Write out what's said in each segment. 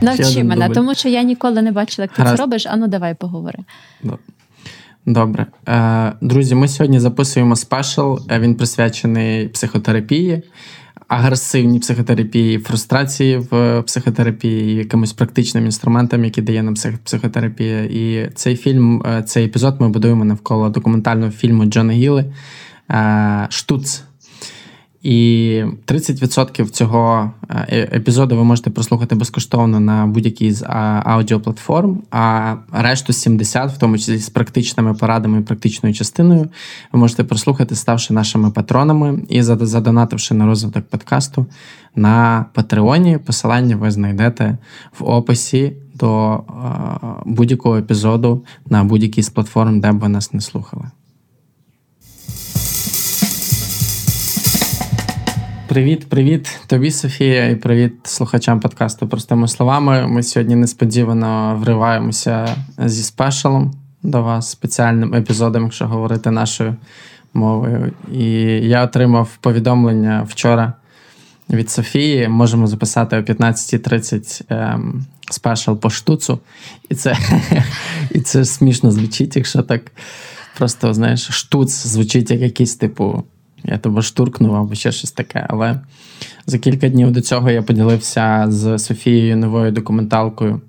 Навчи мене, тому що я ніколи не бачила, як ти Гаразд. це робиш. Ану, давай поговори. Добре. Е, друзі, ми сьогодні записуємо спешл. Е, він присвячений психотерапії, агресивній психотерапії, фрустрації в психотерапії, якимось практичним інструментам, які дає нам психотерапія. І цей фільм, е, цей епізод ми будуємо навколо документального фільму Джона Гіли Штуц. І 30% цього е, е, епізоду ви можете прослухати безкоштовно на будь-якій з аудіоплатформ, а решту 70%, в тому числі з практичними порадами і практичною частиною, ви можете прослухати, ставши нашими патронами і задонативши на розвиток подкасту на Патреоні. Посилання ви знайдете в описі до будь-якого епізоду на будь-якій з платформ, де б ви нас не слухали. Привіт, привіт тобі, Софія, і привіт слухачам подкасту. Простими словами. Ми сьогодні несподівано вриваємося зі спешалом до вас, спеціальним епізодом, якщо говорити нашою мовою. І я отримав повідомлення вчора від Софії. Можемо записати о 15.30 ем, спешал по штуцу. І це і це смішно звучить, якщо так просто знаєш, штуц звучить як якийсь типу я тебе штуркнув або ще щось таке. Але за кілька днів до цього я поділився з Софією новою документалкою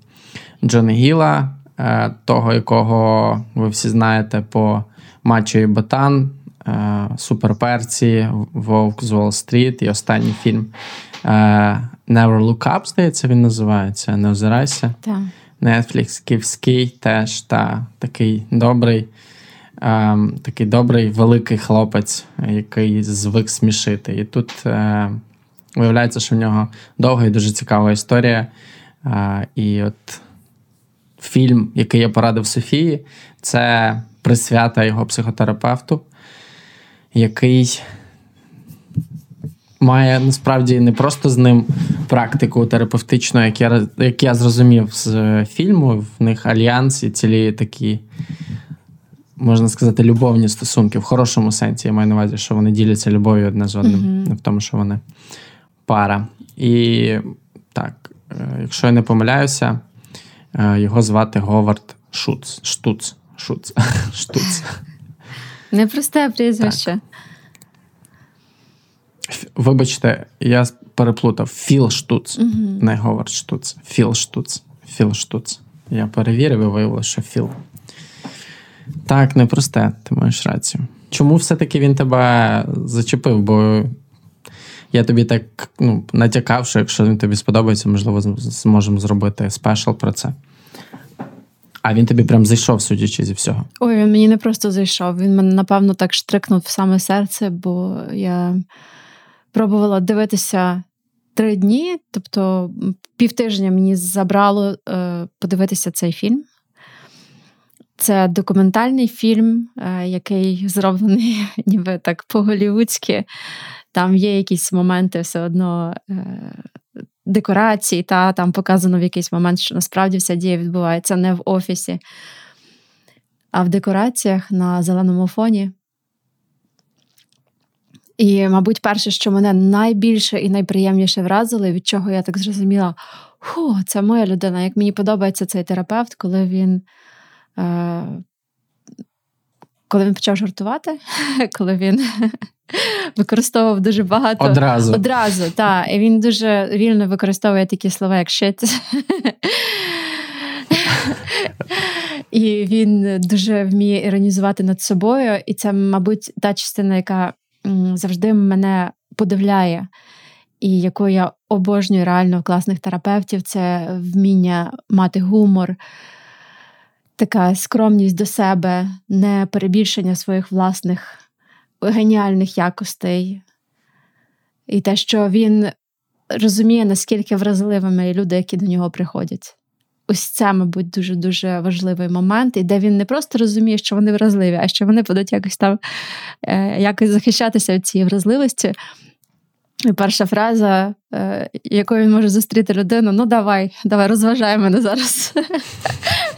Джона Гіла, е, того, якого ви всі знаєте по Мачо і Ботан, е, Суперперці, Вовк з Уолл-стріт і останній фільм е, Never Look Up, здається, він називається. Не озирайся. Так. Netflix київський теж та такий добрий. Ем, такий добрий великий хлопець, який звик смішити. І тут е, виявляється, що в нього довга і дуже цікава історія. Е, і от фільм, який я порадив Софії, це присвята його психотерапевту, який. Має насправді не просто з ним практику терапевтичну, як я як я зрозумів з фільму. В них альянс і цілі такі можна сказати, любовні стосунки в хорошому сенсі. Я маю на увазі, що вони діляться любов'ю одне з одним, mm-hmm. не в тому, що вони пара. І так, е, якщо я не помиляюся, е, його звати Говард Шуц. Штуц. Шуц. Штуц. Непросте прізвище. Вибачте, я переплутав Філ Штуц, mm-hmm. не Говард Штуц. Філ Штуц. Філ Штуц. Я перевірив і виявилося, що Філ. Так, непросте, ти маєш рацію. Чому все-таки він тебе зачепив? Бо я тобі так ну, натякав, що якщо він тобі сподобається, можливо, зможемо зробити спешл про це. А він тобі прям зайшов, судячи зі всього. Ой, він мені не просто зайшов. Він мене, напевно, так штрикнув в саме серце, бо я пробувала дивитися три дні, тобто півтижня мені забрало е, подивитися цей фільм. Це документальний фільм, е, який зроблений ніби так по-голівудськи. Там є якісь моменти все одно е, декорації, та там показано в якийсь момент, що насправді вся дія відбувається не в офісі, а в декораціях на зеленому фоні. І, мабуть, перше, що мене найбільше і найприємніше вразило, від чого я так зрозуміла, ху, це моя людина. Як мені подобається цей терапевт, коли він. Е, коли він почав жартувати, коли він використовував дуже багато одразу. Одразу, так. І він дуже вільно використовує такі слова, як shit. І він дуже вміє іронізувати над собою. І це, мабуть, та частина, яка завжди мене подивляє, і яку я обожнюю реально в класних терапевтів, це вміння мати гумор така скромність до себе, не перебільшення своїх власних геніальних якостей. І те, що він розуміє, наскільки вразливими люди, які до нього приходять. Ось це, мабуть, дуже-дуже важливий момент, і де він не просто розуміє, що вони вразливі, а що вони будуть якось там е, якось захищатися від цієї вразливості. І перша фраза, е, якою він може зустріти людину: ну давай, давай, розважай мене зараз.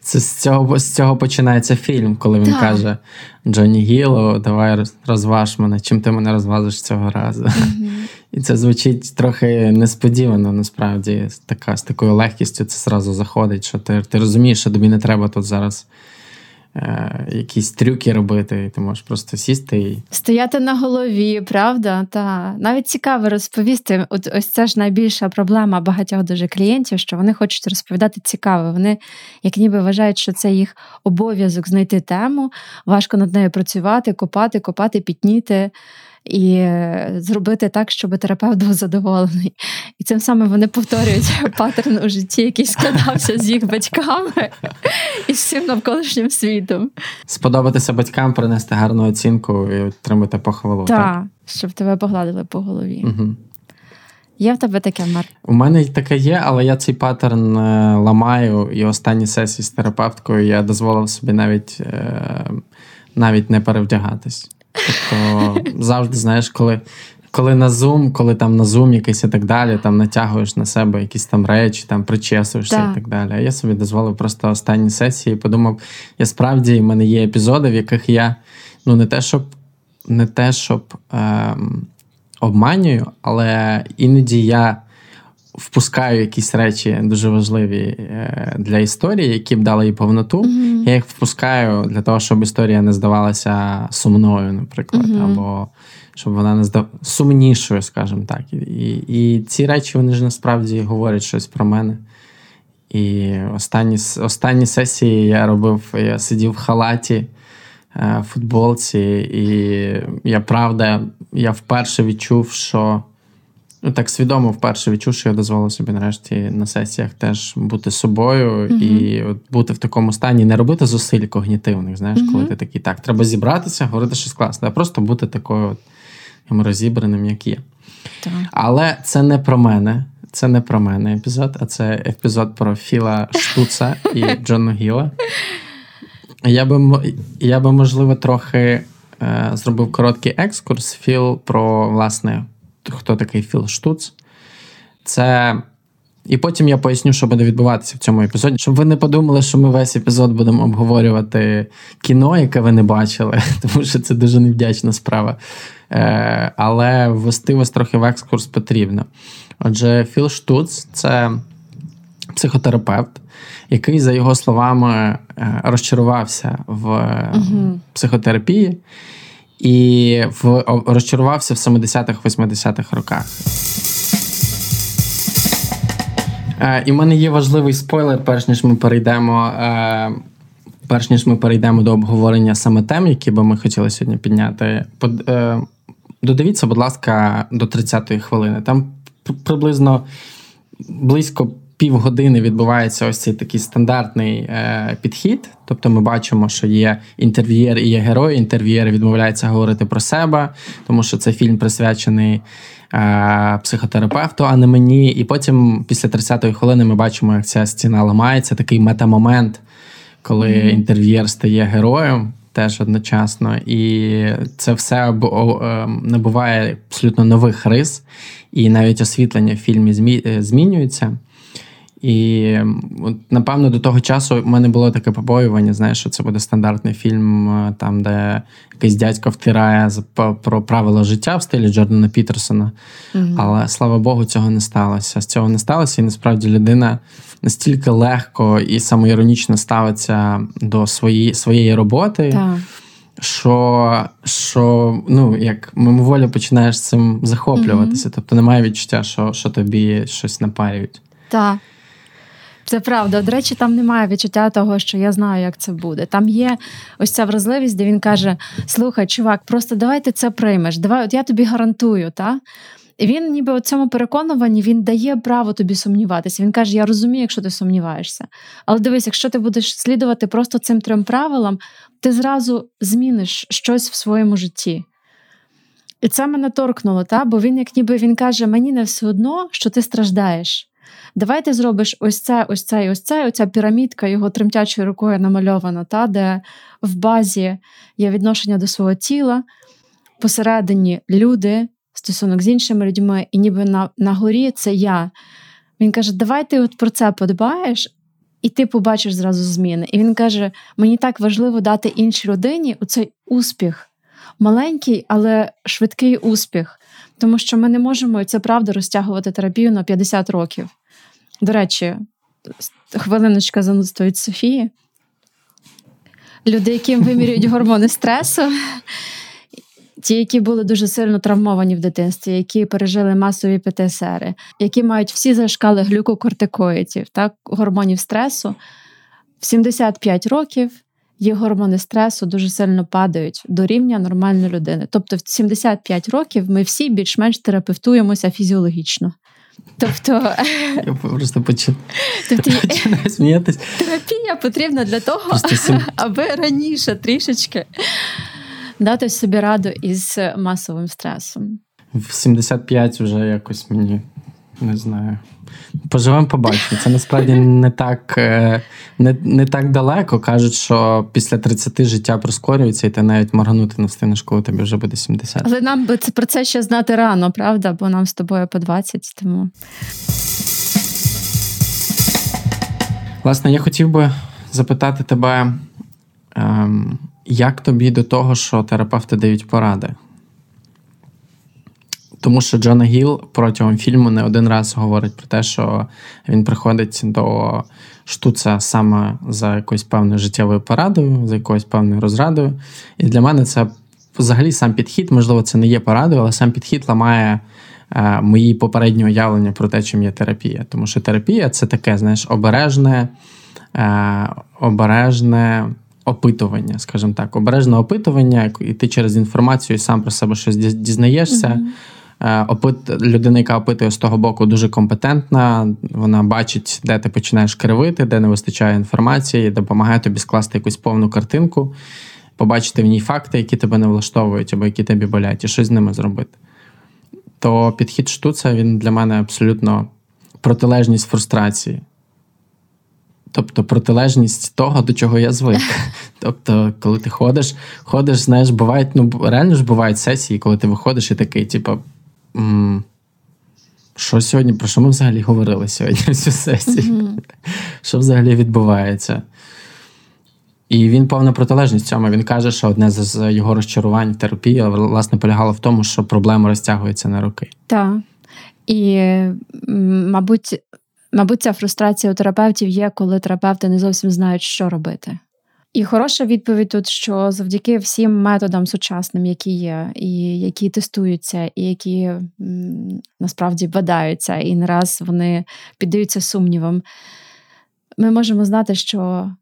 Це з цього з цього починається фільм, коли він так. каже Джонні Гілло, давай розваж мене, чим ти мене розважиш цього разу. Mm-hmm. І це звучить трохи несподівано, насправді, така, з такою легкістю це зразу заходить, що ти ти розумієш, що тобі не треба тут зараз якісь трюки робити, і ти можеш просто сісти і. Стояти на голові, правда? Та навіть цікаво розповісти. От ось це ж найбільша проблема багатьох дуже клієнтів, що вони хочуть розповідати цікаво. Вони як ніби вважають, що це їх обов'язок знайти тему, важко над нею працювати, копати, копати, пітніти і е, зробити так, щоб терапевт був задоволений. І цим самим вони повторюють паттерн у житті, який складався з їх батьками і з всім навколишнім світом. Сподобатися батькам, принести гарну оцінку і отримати похвалу. Так, так? щоб тебе погладили по голові. Угу. Є в тебе таке Марк? У мене таке є, але я цей паттерн е, ламаю, і останні сесії з терапевткою я дозволив собі навіть е, навіть не перевдягатись. Тобто завжди знаєш, коли коли на Zoom, коли там на Zoom якийсь і так далі, там натягуєш на себе якісь там речі, там причесуєшся так. і так далі. А я собі дозволив просто останні сесії і подумав: я справді в мене є епізоди, в яких я ну не те, щоб не те, щоб ем, обманюю, але іноді я. Впускаю якісь речі дуже важливі е, для історії, які б дали їй повноту. Mm-hmm. Я їх впускаю для того, щоб історія не здавалася сумною, наприклад, mm-hmm. або щоб вона не здав сумнішою, скажімо так. І, і ці речі вони ж насправді говорять щось про мене. І останні останні сесії я робив, я сидів в халаті, е, в футболці, і я правда, я вперше відчув, що так свідомо вперше відчув, що я дозволив собі нарешті на сесіях теж бути собою mm-hmm. і от бути в такому стані, не робити зусиль когнітивних. Знаєш, mm-hmm. коли ти такий, так, треба зібратися, говорити щось класне, а просто бути такою от розібраним, як є. Так. Але це не про мене. Це не про мене епізод, а це епізод про Філа Штуца і Джона Гіла. Я би, я би, можливо, трохи е, зробив короткий екскурс. Філ про, власне, хто такий Філ Штуц. Це. І потім я поясню, що буде відбуватися в цьому епізоді, щоб ви не подумали, що ми весь епізод будемо обговорювати кіно, яке ви не бачили, тому що це дуже невдячна справа. Е, але ввести вас трохи в екскурс потрібно. Отже, Філ Штуц це психотерапевт, який, за його словами, е, розчарувався в угу. психотерапії і в, розчарувався в 70-х-80-х роках. Е, і в мене є важливий спойлер, перш ніж ми перейдемо. Перш ніж ми перейдемо до обговорення саме тем, які би ми хотіли сьогодні підняти. Додивіться, будь ласка, до 30-ї хвилини. Там приблизно близько півгодини відбувається ось цей такий стандартний е, підхід. Тобто ми бачимо, що є інтерв'єр і є герой. Інтерв'єр відмовляється говорити про себе, тому що це фільм присвячений е, психотерапевту, а не мені. І потім, після 30-ї хвилини, ми бачимо, як ця стіна ламається, такий метамомент, коли mm-hmm. інтерв'єр стає героєм теж одночасно, і це все ем, набуває абсолютно нових рис, і навіть освітлення в фільмі е, змінюється. І от, напевно до того часу в мене було таке побоювання, знаєш, що це буде стандартний фільм, е, там, де якийсь дядько втирає про правила життя в стилі Джордана Пітерсона. mm Але слава Богу, цього не сталося. З цього не сталося, і насправді людина настільки легко і самоіронічно ставиться до свої, своєї роботи. Так. Що що ну, як мимоволі починаєш цим захоплюватися, mm-hmm. тобто немає відчуття, що що тобі щось напарюють. Так. Це правда. До речі, там немає відчуття того, що я знаю, як це буде. Там є ось ця вразливість, де він каже: Слухай, чувак, просто давай ти це приймеш. Давай, от я тобі гарантую, та? І він, ніби у цьому переконуванні, він дає право тобі сумніватися. Він каже: Я розумію, якщо ти сумніваєшся. Але дивись, якщо ти будеш слідувати просто цим трьом правилам, ти зразу зміниш щось в своєму житті. І це мене торкнуло, та? бо він, як ніби він каже: Мені не все одно, що ти страждаєш. Давай ти зробиш ось це, ось це і ось це. Оця пірамідка його тремтячою рукою намальована, та, де в базі є відношення до свого тіла, посередині люди, стосунок з іншими людьми, і ніби на, на горі це я. Він каже: Давай ти от про це подбаєш. І ти побачиш зразу зміни. І він каже: мені так важливо дати іншій людині оцей успіх, маленький, але швидкий успіх. Тому що ми не можемо, це правда, розтягувати терапію на 50 років. До речі, хвилиночка занудства від Софії. Люди, яким вимірюють гормони стресу, ті, які були дуже сильно травмовані в дитинстві, які пережили масові ПТСР, які мають всі зашкали глюкокортикоїдів, так, гормонів стресу, в 75 років їх гормони стресу дуже сильно падають до рівня нормальної людини. Тобто, в 75 років ми всі більш-менш терапевтуємося фізіологічно. Тобто, я просто тобто, сміятись. Терапія потрібна для того, аби раніше трішечки дати собі раду із масовим стресом. В 75 вже якось мені не знаю. Поживемо, побачимо. Це насправді не так е, не, не так далеко. Кажуть, що після 30 життя прискорюється, і ти навіть морганути не встигнеш, коли тобі вже буде 70. Але нам би про це ще знати рано, правда? Бо нам з тобою по 20, тому. Власне, я хотів би запитати тебе, ем, як тобі до того, що терапевти дають поради? Тому що Джона Гіл протягом фільму не один раз говорить про те, що він приходить до штуца саме за якоюсь певною життєвою порадою, за якоюсь певною розрадою. І для мене це взагалі сам підхід, можливо, це не є порадою, але сам підхід ламає е, мої попередні уявлення про те, чим є терапія. Тому що терапія це таке, знаєш, обережне, е, обережне. Опитування, скажімо так, обережне опитування, і ти через інформацію сам про себе щось дізнаєшся, mm-hmm. Е, опит людина, яка опитує з того боку, дуже компетентна. Вона бачить, де ти починаєш кривити, де не вистачає інформації, допомагає тобі скласти якусь повну картинку, побачити в ній факти, які тебе не влаштовують або які тобі болять, і щось з ними зробити. То підхід штуца він для мене абсолютно протилежність фрустрації. Тобто протилежність того, до чого я звик. Тобто, коли ти ходиш, ходиш, знаєш, бувають, ну реально ж бувають сесії, коли ти виходиш і такий, типу, що сьогодні, про що ми взагалі говорили сьогодні всю сесію? Mm-hmm. Що взагалі відбувається? І він повна протилежність цьому. Він каже, що одне з його розчарувань в терапії, власне, полягало в тому, що проблема розтягується на роки. Так. І, мабуть, мабуть, ця фрустрація у терапевтів є, коли терапевти не зовсім знають, що робити. І хороша відповідь тут, що завдяки всім методам сучасним, які є, і які тестуються, і які насправді бадаються, і не раз вони піддаються сумнівам, ми можемо знати, що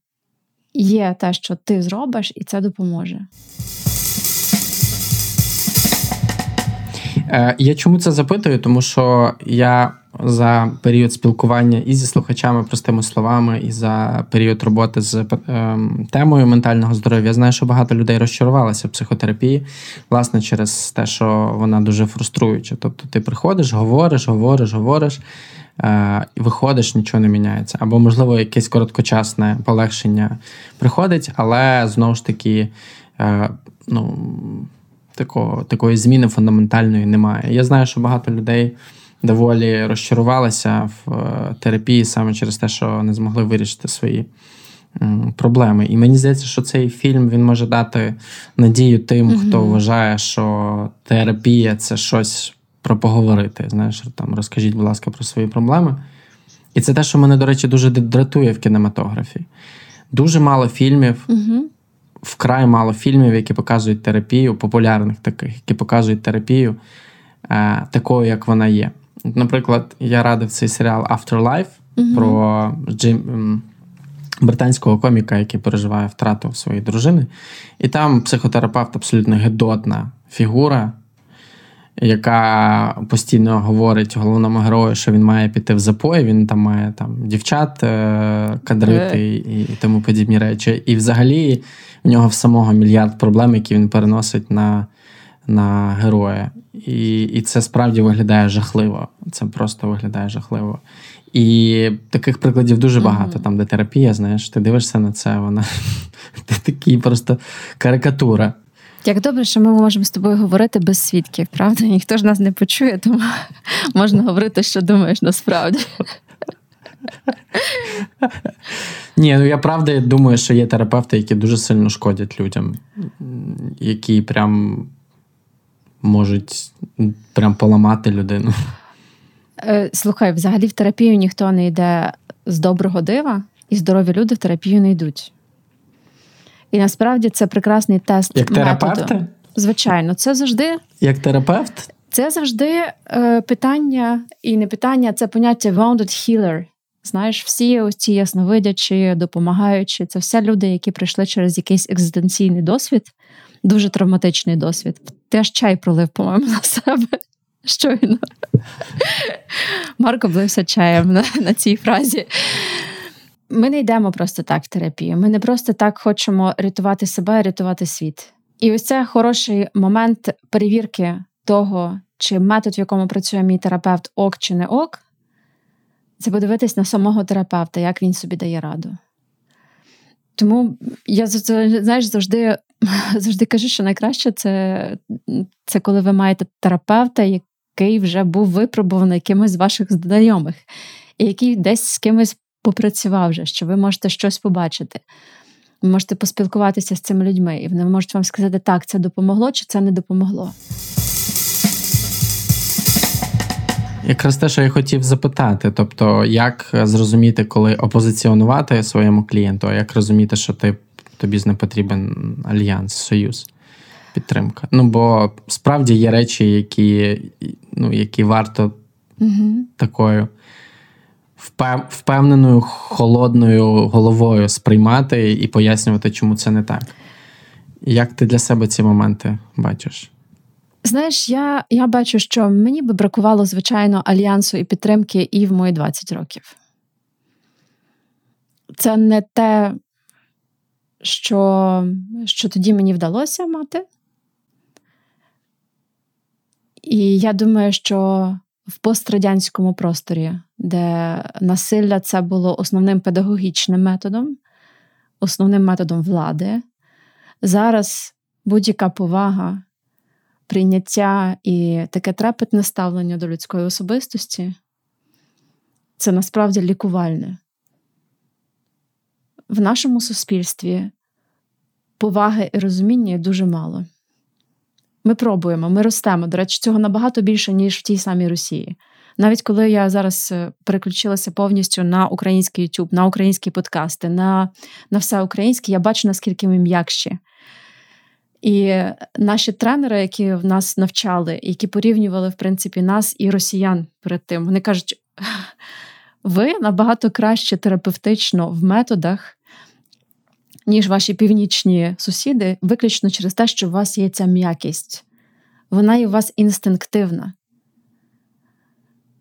є те, що ти зробиш, і це допоможе. Е, я чому це запитую? Тому що я за період спілкування і зі слухачами, простими словами, і за період роботи з е, темою ментального здоров'я, я знаю, що багато людей розчарувалися в психотерапії, власне, через те, що вона дуже фруструюча. Тобто, ти приходиш, говориш, говориш, говориш. Е, виходиш, нічого не міняється. Або, можливо, якесь короткочасне полегшення приходить, але знову ж таки, е, ну, такого, такої зміни фундаментальної немає. Я знаю, що багато людей доволі розчарувалися в е, терапії саме через те, що не змогли вирішити свої проблеми. І мені здається, що цей фільм він може дати надію тим, mm хто вважає, що терапія це щось про поговорити. Знаєш, там розкажіть, будь ласка, про свої проблеми. І це те, що мене, до речі, дуже дратує в кінематографі. Дуже мало фільмів. mm Вкрай мало фільмів, які показують терапію, популярних таких, які показують терапію е, такою, як вона є. Наприклад, я радив цей серіал Afterlife mm про Джим, британського коміка, який переживає втрату своєї дружини. І там психотерапевт абсолютно гедотна фігура, яка постійно говорить головному герою, що він має піти в запой, він там має там дівчат е, кадрити е. і, і тому подібні речі. І взагалі в нього в самого мільярд проблем, які він переносить на на героя. І і це справді виглядає жахливо. Це просто виглядає жахливо. І таких прикладів дуже багато. Mm-hmm. Там, де терапія, знаєш, ти дивишся на це, вона ти такий просто карикатура. Як добре, що ми можемо з тобою говорити без свідків, правда? Ніхто ж нас не почує, тому можна говорити, що думаєш насправді. Ні, ну я правда думаю, що є терапевти, які дуже сильно шкодять людям, які прям можуть прям поламати людину. Е, слухай, взагалі в терапію ніхто не йде з доброго дива, і здорові люди в терапію не йдуть. І насправді це прекрасний тест. Як терапевти? методу. Звичайно, це завжди. Як терапевт? Це завжди е, питання, і не питання, це поняття wounded healer. Знаєш, всі ось ці ясновидячі, допомагаючі, це все люди, які пройшли через якийсь екзистенційний досвід, дуже травматичний досвід. Ти аж чай пролив, по-моєму, на себе. Щойно. Марко блився чаєм на, на цій фразі. Ми не йдемо просто так в терапію. Ми не просто так хочемо рятувати себе, рятувати світ. І ось це хороший момент перевірки того, чи метод, в якому працює мій терапевт, ок чи не ок, це подивитись на самого терапевта, як він собі дає раду. Тому я знаєш, завжди завжди кажу, що найкраще це, це коли ви маєте терапевта, який вже був випробуваний якимось з ваших знайомих, і який десь з кимось попрацював вже, що ви можете щось побачити. Ви можете поспілкуватися з цими людьми, і вони можуть вам сказати, так, це допомогло чи це не допомогло. Якраз те, що я хотів запитати, тобто, як зрозуміти, коли опозиціонувати своєму клієнту, а як розуміти, що ти тобі не потрібен альянс, союз, підтримка. Ну, бо справді є речі, які ну, які варто угу. такою впевненою, холодною головою сприймати і пояснювати, чому це не так. Як ти для себе ці моменти бачиш? Знаєш, я я бачу, що мені би бракувало, звичайно, альянсу і підтримки і в мої 20 років. Це не те, що, що тоді мені вдалося мати. І я думаю, що в пострадянському просторі, де насилля це було основним педагогічним методом, основним методом влади, зараз будь-яка повага прийняття і таке трепетне ставлення до людської особистості це насправді лікувальне. В нашому суспільстві поваги і розуміння дуже мало. Ми пробуємо, ми ростемо. До речі, цього набагато більше, ніж в тій самій Росії. Навіть коли я зараз е, переключилася повністю на український YouTube, на українські подкасти, на на все українське, я бачу, наскільки ми м'якші. І наші тренери, які в нас навчали, які порівнювали в принципі нас і росіян перед тим, вони кажуть: ви набагато краще терапевтично в методах, ніж ваші північні сусіди, виключно через те, що у вас є ця м'якість. Вона є у вас інстинктивна.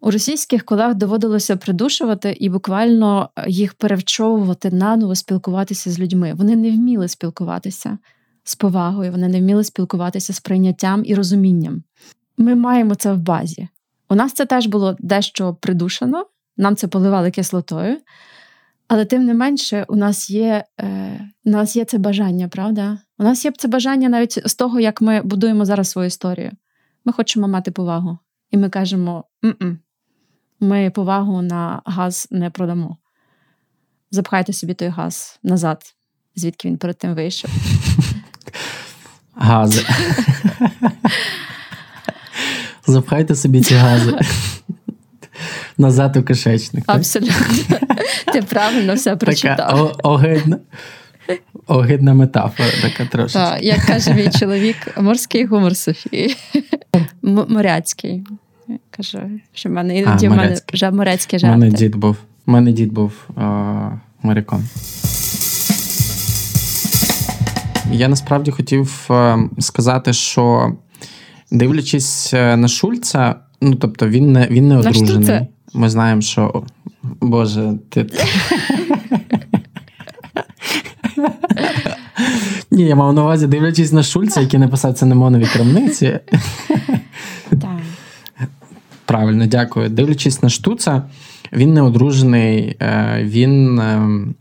У російських колег доводилося придушувати і буквально їх перевчовувати наново спілкуватися з людьми. Вони не вміли спілкуватися з повагою, вони не вміли спілкуватися з прийняттям і розумінням. Ми маємо це в базі. У нас це теж було дещо придушено, нам це поливали кислотою, але тим не менше, у нас є е, у нас є це бажання, правда? У нас є це бажання навіть з того, як ми будуємо зараз свою історію. Ми хочемо мати повагу. І ми кажемо: М-м, ми повагу на газ не продамо. Запхайте собі той газ назад, звідки він перед тим вийшов. Гази. Запхайте собі ці гази. Назад у кишечник. Абсолютно. Ти правильно все прочитав. Така огидна. Огидна метафора, така трошки. Так, Як каже мій чоловік, морський гумор Софії. Моряцький. Каже, що в мене іноді в мене вже моряцькі жарти. У мене дід був. У мене дід був а, моряком. Я насправді хотів е, сказати, що дивлячись е, на Шульца, ну тобто він не він не одружений. Ми знаємо, що Боже, ти. Ні, я мав на увазі, дивлячись на Шульца, який написав це на моновій крамниці. Правильно, дякую. Дивлячись на Штуца, він не одружений, е, він ем,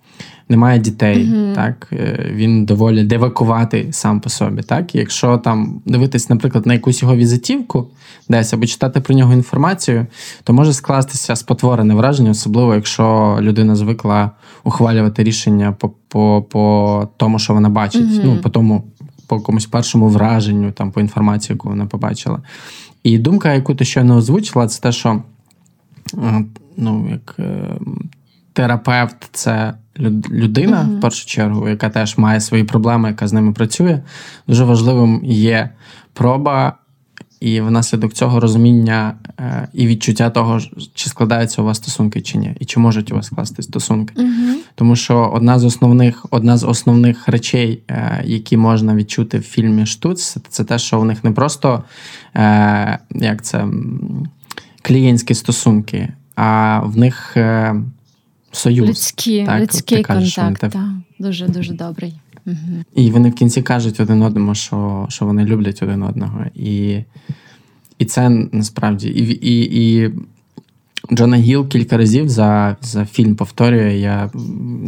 немає дітей, mm-hmm. так е, він доволі девакуватий сам по собі. Так, якщо там дивитись, наприклад, на якусь його візитівку, десь або читати про нього інформацію, то може скластися спотворене враження, особливо якщо людина звикла ухвалювати рішення по по, по тому, що вона бачить, mm-hmm. ну по тому, по якомусь першому враженню, там, по інформації, яку вона побачила. І думка, яку ти щойно озвучила, це те, що ну, як е, терапевт це людина, uh-huh. в першу чергу, яка теж має свої проблеми, яка з ними працює. Дуже важливим є проба. І внаслідок цього розуміння е, і відчуття того, чи складаються у вас стосунки чи ні, і чи можуть у вас скласти стосунки. uh Тому що одна з основних одна з основних речей, е, які можна відчути в фільмі Штуц, це те, що у них не просто е, як це клієнтські стосунки, а в них е, союз. Людські, так, людський кажеш, контакт, так. дуже дуже добрий. Угу. І вони в кінці кажуть один одному, що що вони люблять один одного. І і це насправді і і, і Джона Гіл кілька разів за за фільм повторює, я,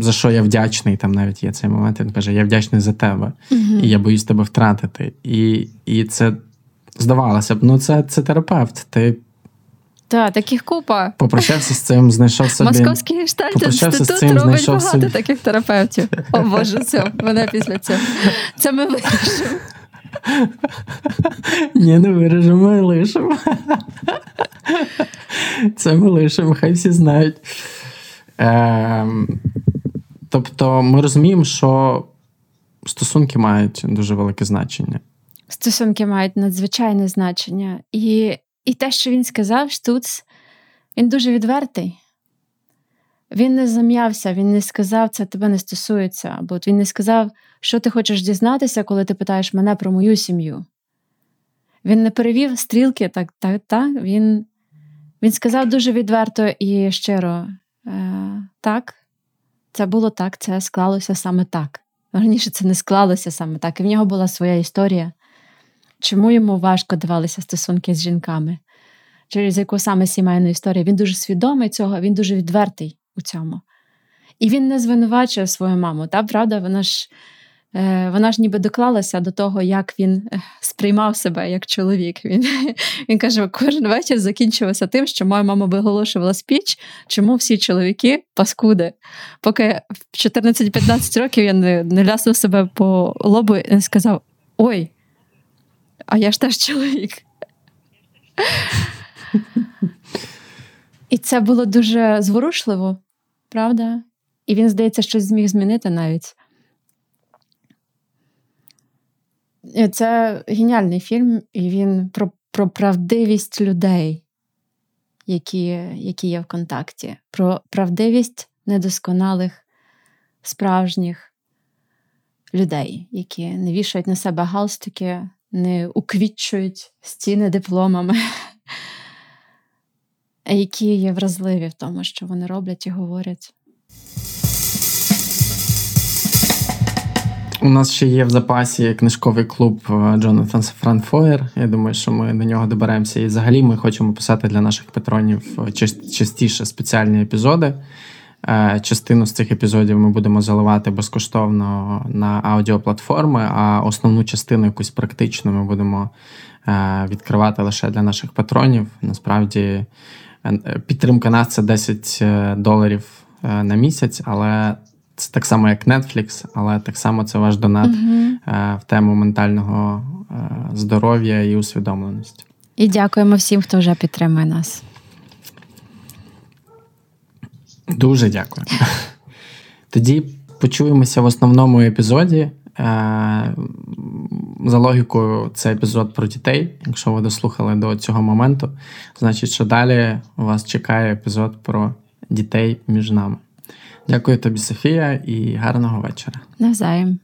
за що я вдячний. Там навіть є цей момент. Він каже: Я вдячний за тебе, угу. і я боюсь тебе втратити. І і це здавалося б, ну це це терапевт. Ти так, таких купа. Попрощався з цим, знайшов собі. Московський гештальт інститут цим, робить багато собі. таких терапевтів. О Боже, все, мене після цього. Це ми вирішимо. Ні, не виріжемо, ми лишимо. Це ми лишимо, хай всі знають. Ем, Тобто, ми розуміємо, що стосунки мають дуже велике значення. Стосунки мають надзвичайне значення. І і те, що він сказав, Штуц, він дуже відвертий. Він не зам'явся, він не сказав, це тебе не стосується. Або він не сказав, що ти хочеш дізнатися, коли ти питаєш мене про мою сім'ю. Він не перевів стрілки, так, так, так. Він він сказав дуже відверто і щиро: е, так, це було так, це склалося саме так. Раніше це не склалося саме так. І в нього була своя історія чому йому важко давалися стосунки з жінками, через яку саме сімейну історію. Він дуже свідомий цього, він дуже відвертий у цьому. І він не звинувачує свою маму. Та правда, вона ж е, вона ж ніби доклалася до того, як він е, сприймав себе як чоловік. Він він каже, кожен вечір закінчувався тим, що моя мама виголошувала спіч, чому всі чоловіки паскуди. Поки в 14-15 років я не, не ляснув себе по лобу і сказав: Ой, а я ж теж чоловік. І це було дуже зворушливо, правда? І він, здається, щось зміг змінити навіть. І Це геніальний фільм, і він про про правдивість людей, які які є в контакті, про правдивість недосконалих, справжніх людей, які не вішають на себе галстуки, не уквітчують стіни дипломами, які є вразливі в тому, що вони роблять і говорять. У нас ще є в запасі книжковий клуб е, Джонатан Франфоєр. Я думаю, що ми до нього доберемося. І взагалі ми хочемо писати для наших патронів е, частіше спеціальні епізоди. Е, частину з цих епізодів ми будемо заливати безкоштовно на аудіоплатформи, а основну частину, якусь практичну, ми будемо е, відкривати лише для наших патронів. Насправді, е, підтримка нас це 10 доларів на місяць, але це так само, як Netflix, але так само це ваш донат в тему ментального здоров'я і усвідомленості. І дякуємо всім, хто вже підтримує нас. Дуже дякую. Тоді почуємося в основному епізоді. Е, за логікою, це епізод про дітей. Якщо ви дослухали до цього моменту, значить, що далі вас чекає епізод про дітей між нами. Дякую тобі, Софія, і гарного вечора. Навзаєм.